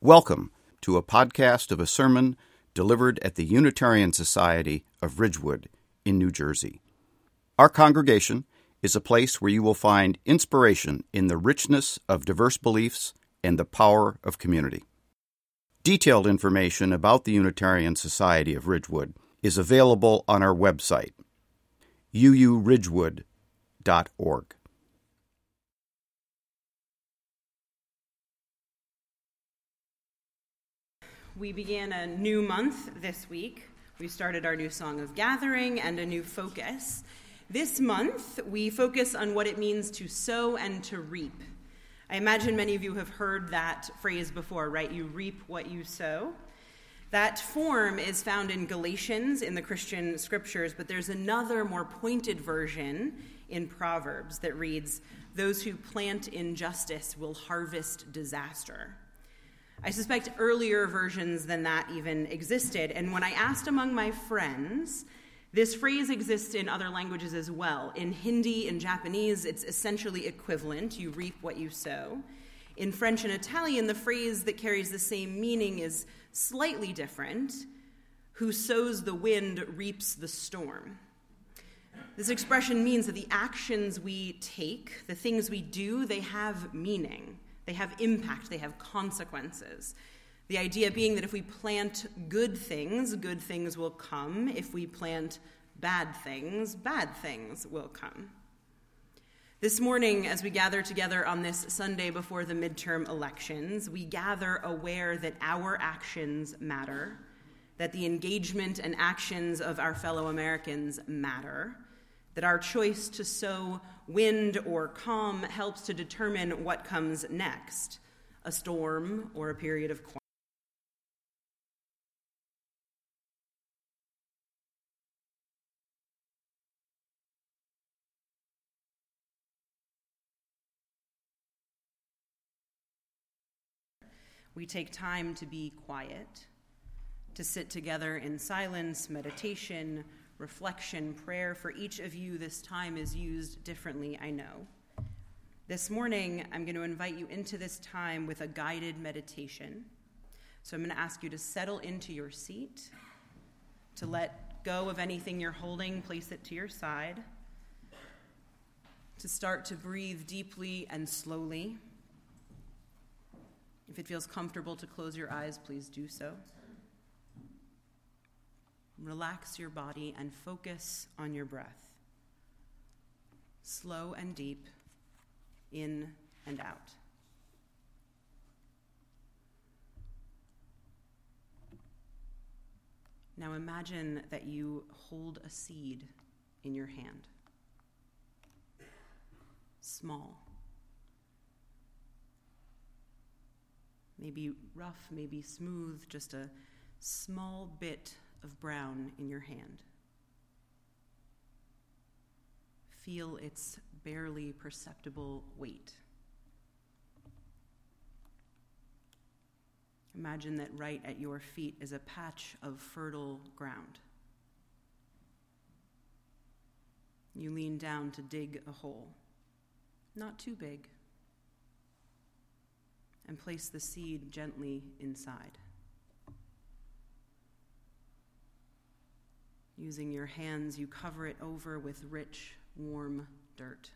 Welcome to a podcast of a sermon delivered at the Unitarian Society of Ridgewood in New Jersey. Our congregation is a place where you will find inspiration in the richness of diverse beliefs and the power of community. Detailed information about the Unitarian Society of Ridgewood is available on our website, uuridgewood.org. We began a new month this week. We started our new Song of Gathering and a new focus. This month, we focus on what it means to sow and to reap. I imagine many of you have heard that phrase before, right? You reap what you sow. That form is found in Galatians in the Christian scriptures, but there's another more pointed version in Proverbs that reads, Those who plant injustice will harvest disaster. I suspect earlier versions than that even existed. And when I asked among my friends, this phrase exists in other languages as well. In Hindi and Japanese, it's essentially equivalent you reap what you sow. In French and Italian, the phrase that carries the same meaning is slightly different who sows the wind reaps the storm. This expression means that the actions we take, the things we do, they have meaning. They have impact, they have consequences. The idea being that if we plant good things, good things will come. If we plant bad things, bad things will come. This morning, as we gather together on this Sunday before the midterm elections, we gather aware that our actions matter, that the engagement and actions of our fellow Americans matter, that our choice to sow wind or calm helps to determine what comes next a storm or a period of quiet. We take time to be quiet, to sit together in silence, meditation, reflection, prayer. For each of you, this time is used differently, I know. This morning, I'm going to invite you into this time with a guided meditation. So I'm going to ask you to settle into your seat, to let go of anything you're holding, place it to your side, to start to breathe deeply and slowly. If it feels comfortable to close your eyes, please do so. Relax your body and focus on your breath. Slow and deep, in and out. Now imagine that you hold a seed in your hand. Small. Maybe rough, maybe smooth, just a small bit of brown in your hand. Feel its barely perceptible weight. Imagine that right at your feet is a patch of fertile ground. You lean down to dig a hole, not too big, and place the seed gently inside. Using your hands, you cover it over with rich, warm dirt.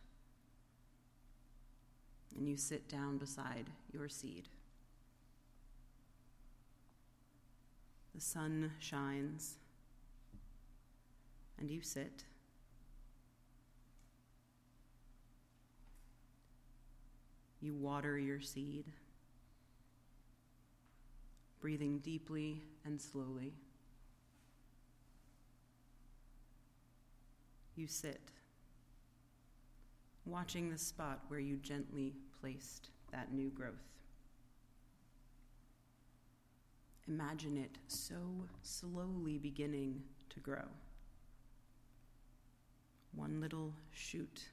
And you sit down beside your seed. The sun shines, and you sit. You water your seed, breathing deeply and slowly. You sit, watching the spot where you gently placed that new growth. Imagine it so slowly beginning to grow. One little shoot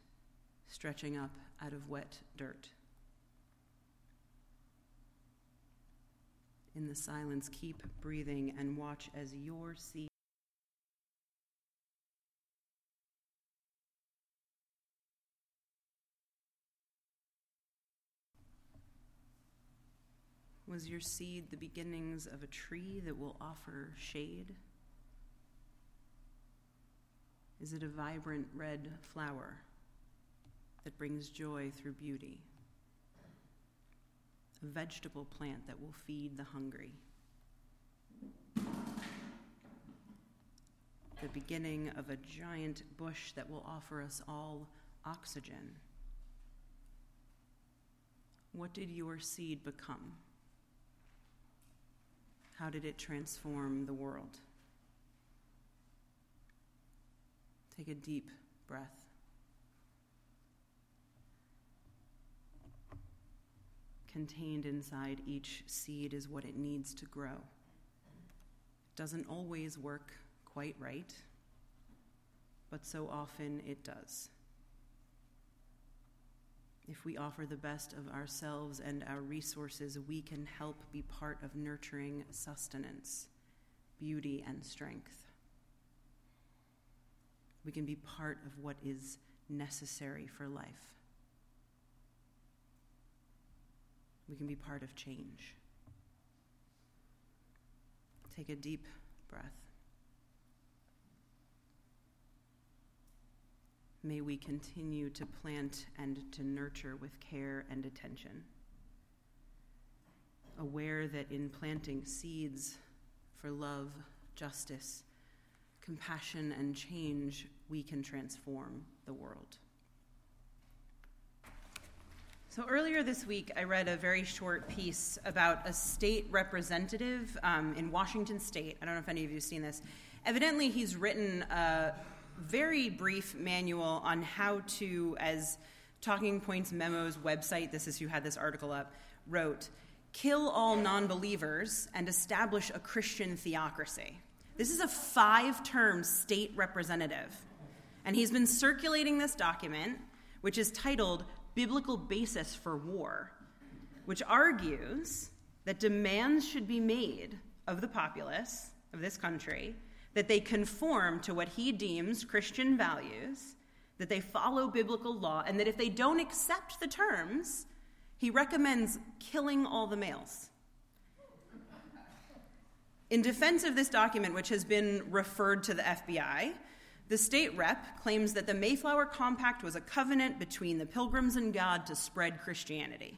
stretching up out of wet dirt. In the silence, keep breathing and watch as your seed. Was your seed the beginnings of a tree that will offer shade? Is it a vibrant red flower that brings joy through beauty? A vegetable plant that will feed the hungry? The beginning of a giant bush that will offer us all oxygen? What did your seed become? How did it transform the world? Take a deep breath. Contained inside each seed is what it needs to grow. It doesn't always work quite right, but so often it does. If we offer the best of ourselves and our resources, we can help be part of nurturing sustenance, beauty, and strength. We can be part of what is necessary for life. We can be part of change. Take a deep breath. May we continue to plant and to nurture with care and attention. Aware that in planting seeds for love, justice, compassion, and change, we can transform the world. So, earlier this week, I read a very short piece about a state representative um, in Washington state. I don't know if any of you have seen this. Evidently, he's written a very brief manual on how to, as Talking Points Memo's website, this is who had this article up, wrote, kill all non believers and establish a Christian theocracy. This is a five term state representative. And he's been circulating this document, which is titled Biblical Basis for War, which argues that demands should be made of the populace of this country that they conform to what he deems Christian values, that they follow biblical law, and that if they don't accept the terms, he recommends killing all the males. In defense of this document, which has been referred to the FBI, the state rep claims that the Mayflower Compact was a covenant between the pilgrims and God to spread Christianity.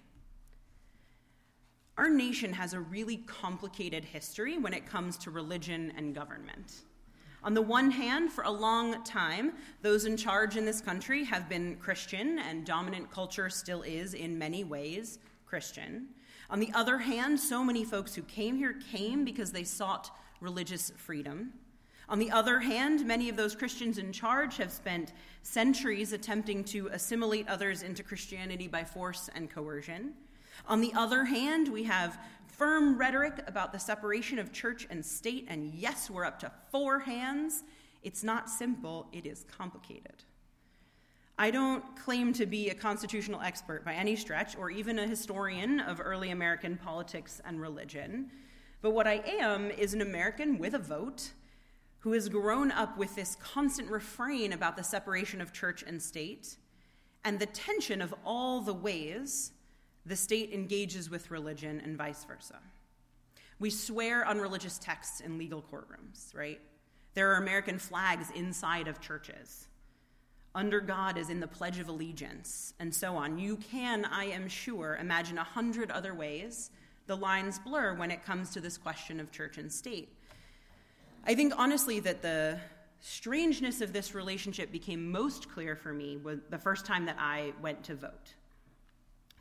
Our nation has a really complicated history when it comes to religion and government. On the one hand, for a long time, those in charge in this country have been Christian, and dominant culture still is, in many ways, Christian. On the other hand, so many folks who came here came because they sought religious freedom. On the other hand, many of those Christians in charge have spent centuries attempting to assimilate others into Christianity by force and coercion. On the other hand, we have firm rhetoric about the separation of church and state, and yes, we're up to four hands. It's not simple, it is complicated. I don't claim to be a constitutional expert by any stretch, or even a historian of early American politics and religion. But what I am is an American with a vote who has grown up with this constant refrain about the separation of church and state and the tension of all the ways the state engages with religion and vice versa. We swear on religious texts in legal courtrooms, right? There are American flags inside of churches under God is in the Pledge of Allegiance, and so on. You can, I am sure, imagine a hundred other ways the lines blur when it comes to this question of church and state. I think, honestly, that the strangeness of this relationship became most clear for me the first time that I went to vote.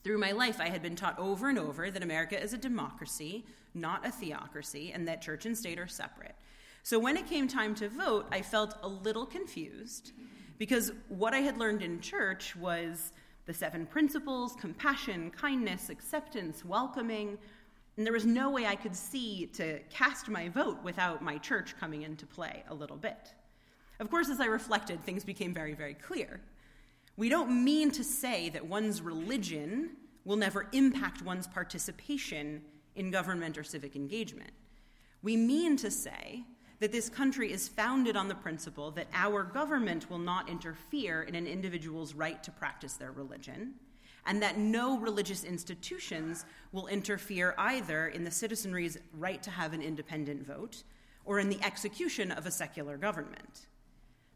Through my life, I had been taught over and over that America is a democracy, not a theocracy, and that church and state are separate. So when it came time to vote, I felt a little confused because what I had learned in church was the seven principles compassion, kindness, acceptance, welcoming. And there was no way I could see to cast my vote without my church coming into play a little bit. Of course, as I reflected, things became very, very clear. We don't mean to say that one's religion will never impact one's participation in government or civic engagement. We mean to say that this country is founded on the principle that our government will not interfere in an individual's right to practice their religion, and that no religious institutions will interfere either in the citizenry's right to have an independent vote or in the execution of a secular government.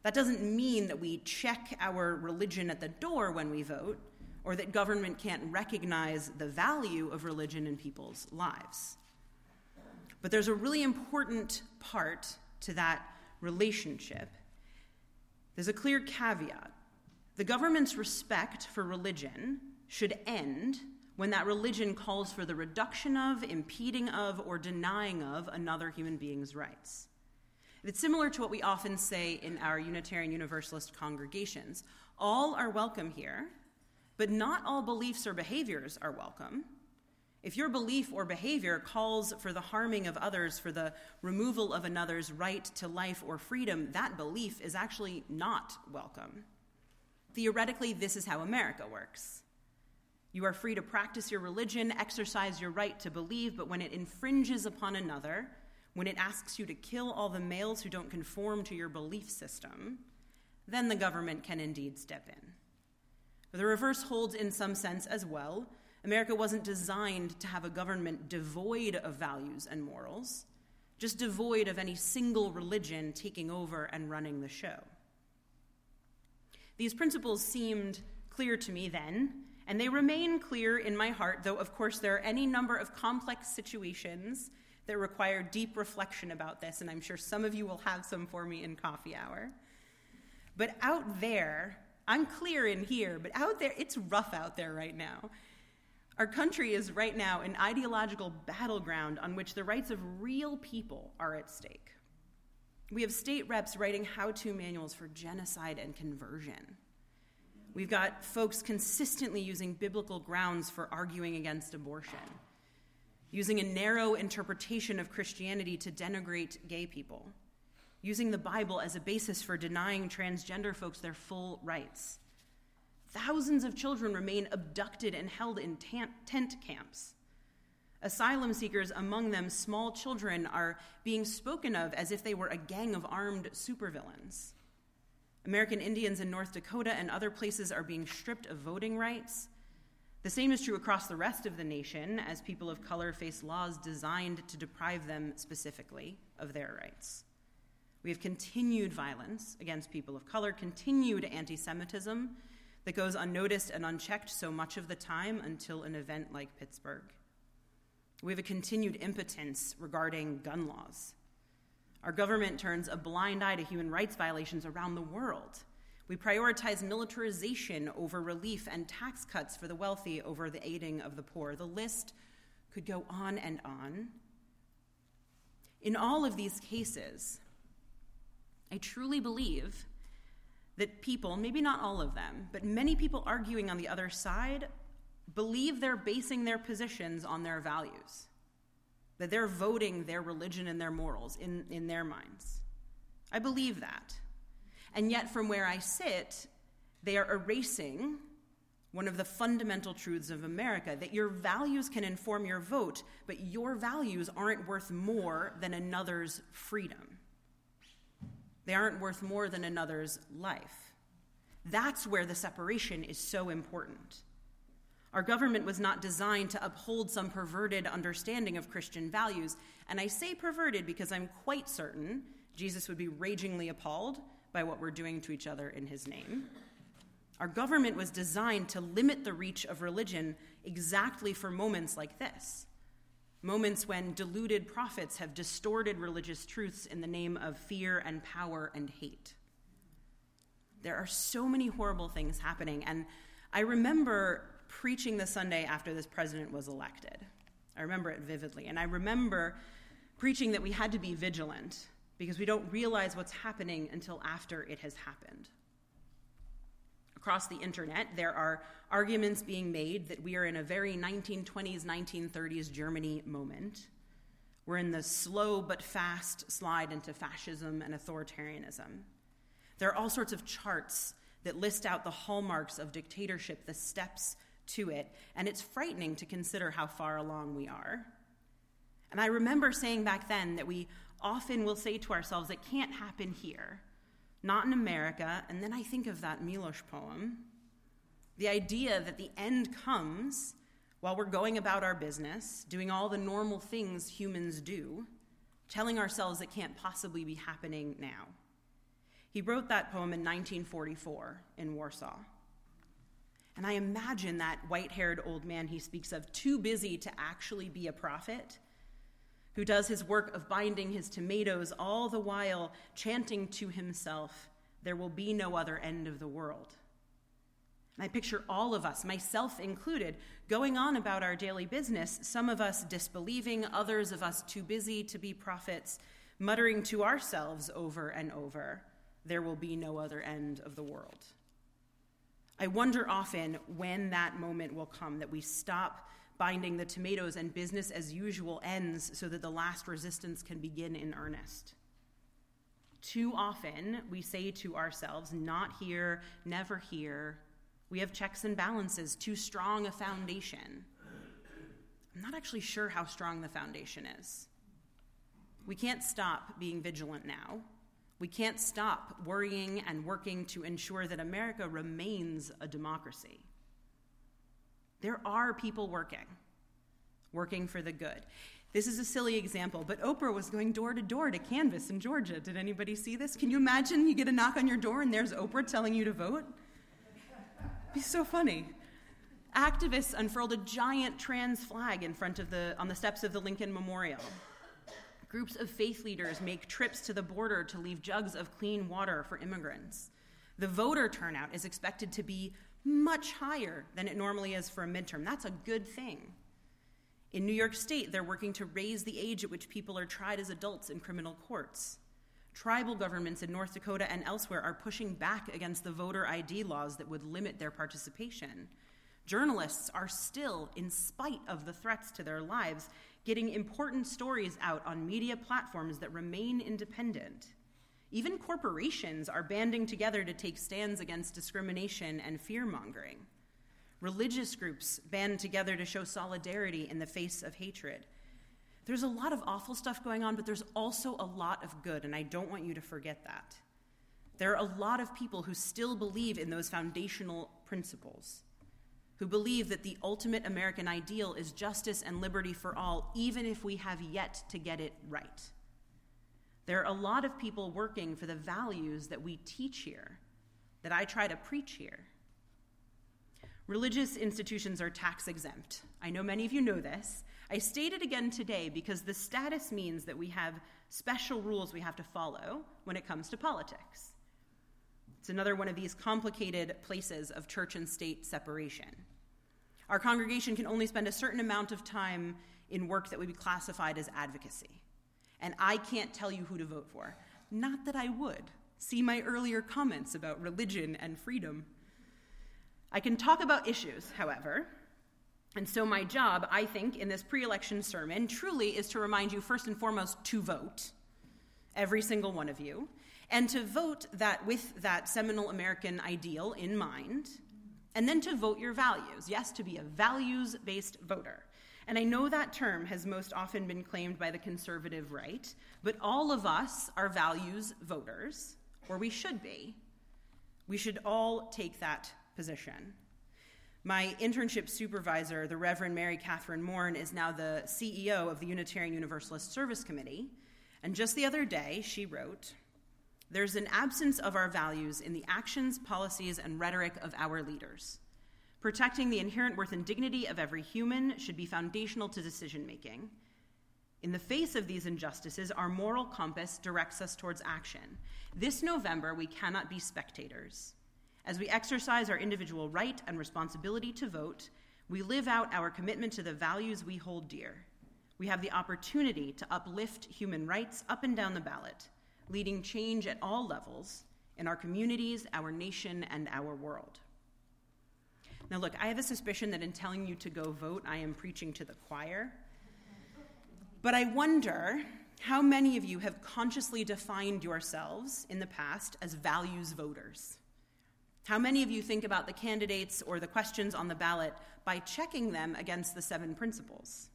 That doesn't mean that we check our religion at the door when we vote, or that government can't recognize the value of religion in people's lives. But there's a really important part to that relationship. There's a clear caveat. The government's respect for religion should end when that religion calls for the reduction of, impeding of, or denying of another human being's rights. It's similar to what we often say in our Unitarian Universalist congregations. All are welcome here, but not all beliefs or behaviors are welcome. If your belief or behavior calls for the harming of others, for the removal of another's right to life or freedom, that belief is actually not welcome. Theoretically, this is how America works. You are free to practice your religion, exercise your right to believe, but when it infringes upon another, when it asks you to kill all the males who don't conform to your belief system, then the government can indeed step in. The reverse holds in some sense as well. America wasn't designed to have a government devoid of values and morals, just devoid of any single religion taking over and running the show. These principles seemed clear to me then, and they remain clear in my heart, though, of course, there are any number of complex situations that require deep reflection about this, and I'm sure some of you will have some for me in coffee hour. But out there, I'm clear in here, but out there, it's rough out there right now. Our country is right now an ideological battleground on which the rights of real people are at stake. We have state reps writing how to manuals for genocide and conversion. We've got folks consistently using biblical grounds for arguing against abortion, using a narrow interpretation of Christianity to denigrate gay people, using the Bible as a basis for denying transgender folks their full rights. Thousands of children remain abducted and held in tent camps. Asylum seekers, among them small children, are being spoken of as if they were a gang of armed supervillains. American Indians in North Dakota and other places are being stripped of voting rights. The same is true across the rest of the nation as people of color face laws designed to deprive them specifically of their rights. We have continued violence against people of color, continued anti Semitism that goes unnoticed and unchecked so much of the time until an event like Pittsburgh. We have a continued impotence regarding gun laws. Our government turns a blind eye to human rights violations around the world. We prioritize militarization over relief and tax cuts for the wealthy over the aiding of the poor. The list could go on and on. In all of these cases, I truly believe that people, maybe not all of them, but many people arguing on the other side, believe they're basing their positions on their values that they're voting their religion and their morals in, in their minds. I believe that. And yet, from where I sit, they are erasing one of the fundamental truths of America that your values can inform your vote, but your values aren't worth more than another's freedom. They aren't worth more than another's life. That's where the separation is so important. Our government was not designed to uphold some perverted understanding of Christian values. And I say perverted because I'm quite certain Jesus would be ragingly appalled by what we're doing to each other in his name. Our government was designed to limit the reach of religion exactly for moments like this moments when deluded prophets have distorted religious truths in the name of fear and power and hate. There are so many horrible things happening. And I remember preaching the Sunday after this president was elected. I remember it vividly. And I remember preaching that we had to be vigilant because we don't realize what's happening until after it has happened. Across the internet, there are arguments being made that we are in a very 1920s, 1930s Germany moment. We're in the slow but fast slide into fascism and authoritarianism. There are all sorts of charts that list out the hallmarks of dictatorship, the steps to it, and it's frightening to consider how far along we are. And I remember saying back then that we often we'll say to ourselves, it can't happen here, not in America. And then I think of that Milosz poem. The idea that the end comes while we're going about our business, doing all the normal things humans do, telling ourselves it can't possibly be happening now. He wrote that poem in 1944 in Warsaw. And I imagine that white haired old man he speaks of, too busy to actually be a prophet, who does his work of binding his tomatoes, all the while chanting to himself, There will be no other end of the world. And I picture all of us, myself included, going on about our daily business, some of us disbelieving, others of us too busy to be prophets, muttering to ourselves over and over, There will be no other end of the world. I wonder often when that moment will come that we stop binding the tomatoes and business as usual ends so that the last resistance can begin in earnest. Too often we say to ourselves, not here, never here. We have checks and balances, too strong a foundation. I'm not actually sure how strong the foundation is. We can't stop being vigilant now. We can't stop worrying and working to ensure that America remains a democracy. There are people working, working for the good. This is a silly example, but Oprah was going door to door to canvass in Georgia. Did anybody see this? Can you imagine you get a knock on your door and there's Oprah telling you to vote? It'd be so funny. Activists unfurled a giant trans flag in front of the on the steps of the Lincoln Memorial. Groups of faith leaders make trips to the border to leave jugs of clean water for immigrants. The voter turnout is expected to be much higher than it normally is for a midterm. That's a good thing. In New York State, they're working to raise the age at which people are tried as adults in criminal courts. Tribal governments in North Dakota and elsewhere are pushing back against the voter ID laws that would limit their participation. Journalists are still, in spite of the threats to their lives, getting important stories out on media platforms that remain independent. Even corporations are banding together to take stands against discrimination and fear mongering. Religious groups band together to show solidarity in the face of hatred. There's a lot of awful stuff going on, but there's also a lot of good, and I don't want you to forget that. There are a lot of people who still believe in those foundational principles, who believe that the ultimate American ideal is justice and liberty for all, even if we have yet to get it right. There are a lot of people working for the values that we teach here, that I try to preach here. Religious institutions are tax exempt. I know many of you know this. I state it again today because the status means that we have special rules we have to follow when it comes to politics. It's another one of these complicated places of church and state separation. Our congregation can only spend a certain amount of time in work that would be classified as advocacy and I can't tell you who to vote for. Not that I would. See my earlier comments about religion and freedom. I can talk about issues, however, and so my job, I think, in this pre election sermon truly is to remind you, first and foremost, to vote, every single one of you, and to vote that with that seminal American ideal in mind, and then to vote your values. Yes, to be a values based voter. And I know that term has most often been claimed by the conservative right, but all of us are values voters, or we should be. We should all take that position. My internship supervisor, the Reverend Mary Katherine Morn, is now the CEO of the Unitarian Universalist Service Committee. And just the other day, she wrote There's an absence of our values in the actions, policies, and rhetoric of our leaders. Protecting the inherent worth and dignity of every human should be foundational to decision making. In the face of these injustices, our moral compass directs us towards action. This November, we cannot be spectators. As we exercise our individual right and responsibility to vote, we live out our commitment to the values we hold dear. We have the opportunity to uplift human rights up and down the ballot, leading change at all levels in our communities, our nation, and our world. Now, look, I have a suspicion that in telling you to go vote, I am preaching to the choir. But I wonder how many of you have consciously defined yourselves in the past as values voters? How many of you think about the candidates or the questions on the ballot by checking them against the seven principles?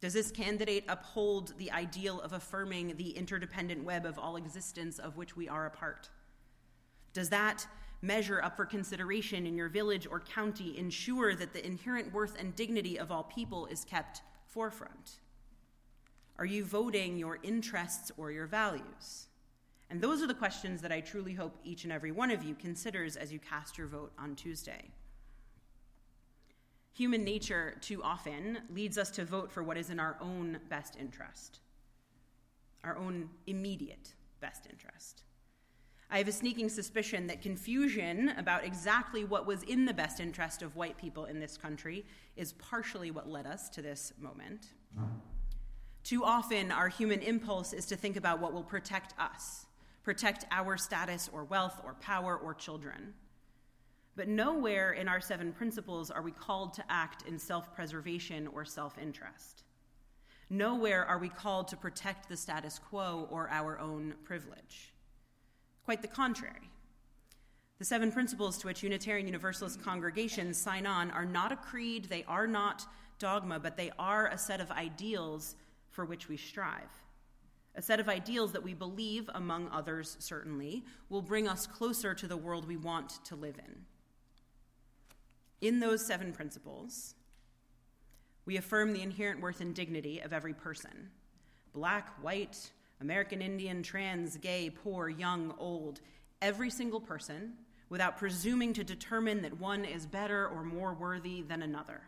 Does this candidate uphold the ideal of affirming the interdependent web of all existence of which we are a part? Does that measure up for consideration in your village or county ensure that the inherent worth and dignity of all people is kept forefront? Are you voting your interests or your values? And those are the questions that I truly hope each and every one of you considers as you cast your vote on Tuesday. Human nature, too often, leads us to vote for what is in our own best interest, our own immediate best interest. I have a sneaking suspicion that confusion about exactly what was in the best interest of white people in this country is partially what led us to this moment. Too often, our human impulse is to think about what will protect us, protect our status or wealth or power or children. But nowhere in our seven principles are we called to act in self preservation or self interest. Nowhere are we called to protect the status quo or our own privilege. Quite the contrary. The seven principles to which Unitarian Universalist congregations sign on are not a creed, they are not dogma, but they are a set of ideals for which we strive. A set of ideals that we believe, among others certainly, will bring us closer to the world we want to live in. In those seven principles, we affirm the inherent worth and dignity of every person black, white, American Indian, trans, gay, poor, young, old, every single person, without presuming to determine that one is better or more worthy than another.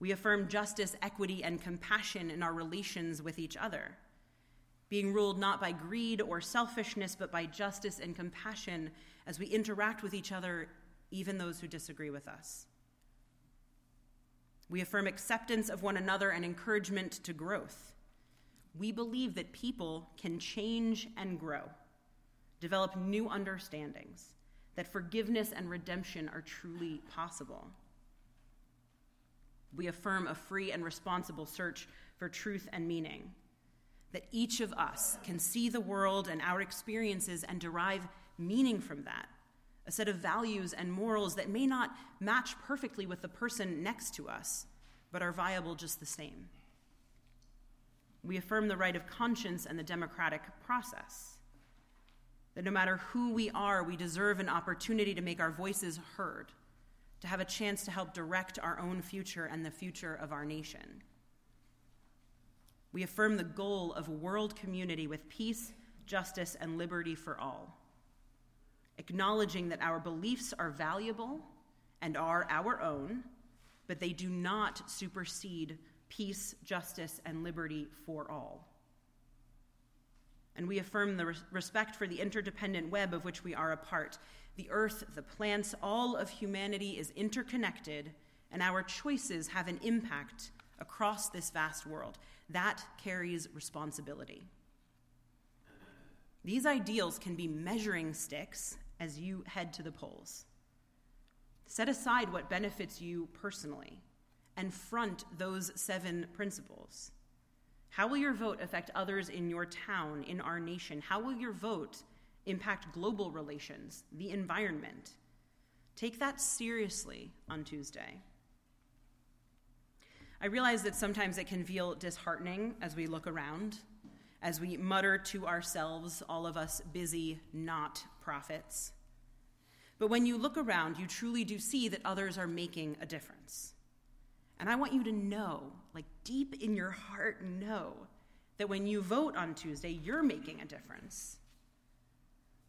We affirm justice, equity, and compassion in our relations with each other, being ruled not by greed or selfishness, but by justice and compassion as we interact with each other even those who disagree with us. We affirm acceptance of one another and encouragement to growth. We believe that people can change and grow, develop new understandings, that forgiveness and redemption are truly possible. We affirm a free and responsible search for truth and meaning, that each of us can see the world and our experiences and derive meaning from that a set of values and morals that may not match perfectly with the person next to us, but are viable just the same. We affirm the right of conscience and the democratic process. That no matter who we are, we deserve an opportunity to make our voices heard, to have a chance to help direct our own future and the future of our nation. We affirm the goal of a world community with peace, justice, and liberty for all acknowledging that our beliefs are valuable and are our own, but they do not supersede peace, justice, and liberty for all. And we affirm the respect for the interdependent web of which we are a part. The earth, the plants, all of humanity is interconnected, and our choices have an impact across this vast world. That carries responsibility. These ideals can be measuring sticks as you head to the polls. Set aside what benefits you personally and front those seven principles. How will your vote affect others in your town, in our nation? How will your vote impact global relations, the environment? Take that seriously on Tuesday. I realize that sometimes it can feel disheartening as we look around as we mutter to ourselves, all of us busy not prophets. But when you look around, you truly do see that others are making a difference. And I want you to know, like deep in your heart, know that when you vote on Tuesday, you're making a difference.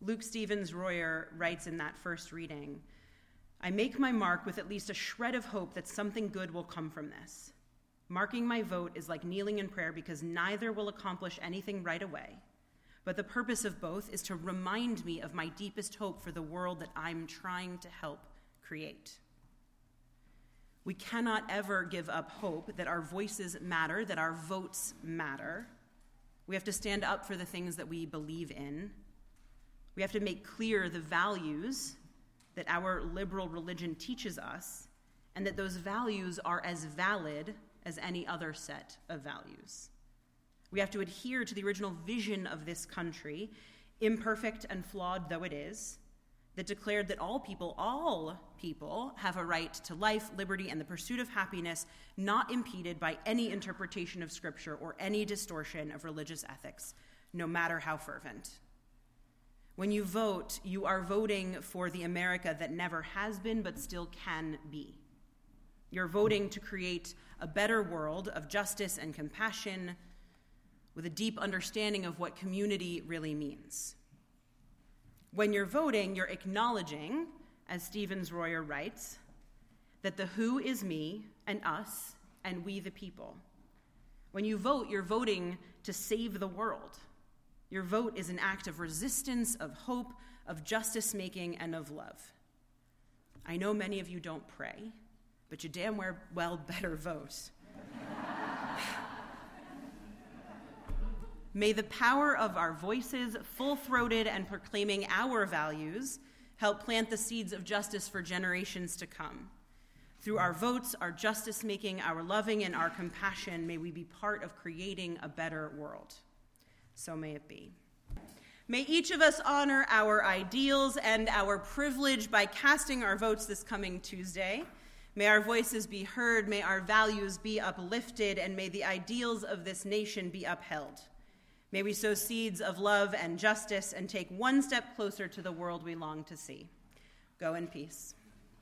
Luke Stevens Royer writes in that first reading I make my mark with at least a shred of hope that something good will come from this. Marking my vote is like kneeling in prayer because neither will accomplish anything right away. But the purpose of both is to remind me of my deepest hope for the world that I'm trying to help create. We cannot ever give up hope that our voices matter, that our votes matter. We have to stand up for the things that we believe in. We have to make clear the values that our liberal religion teaches us, and that those values are as valid as any other set of values. We have to adhere to the original vision of this country, imperfect and flawed though it is, that declared that all people, all people, have a right to life, liberty, and the pursuit of happiness, not impeded by any interpretation of Scripture or any distortion of religious ethics, no matter how fervent. When you vote, you are voting for the America that never has been but still can be. You're voting to create a better world of justice and compassion with a deep understanding of what community really means. When you're voting, you're acknowledging, as Stevens Royer writes, that the who is me and us and we the people. When you vote, you're voting to save the world. Your vote is an act of resistance, of hope, of justice making, and of love. I know many of you don't pray, but you damn well better vote. May the power of our voices, full throated and proclaiming our values, help plant the seeds of justice for generations to come. Through our votes, our justice making, our loving, and our compassion, may we be part of creating a better world. So may it be. May each of us honor our ideals and our privilege by casting our votes this coming Tuesday. May our voices be heard, may our values be uplifted, and may the ideals of this nation be upheld. May we sow seeds of love and justice and take one step closer to the world we long to see. Go in peace.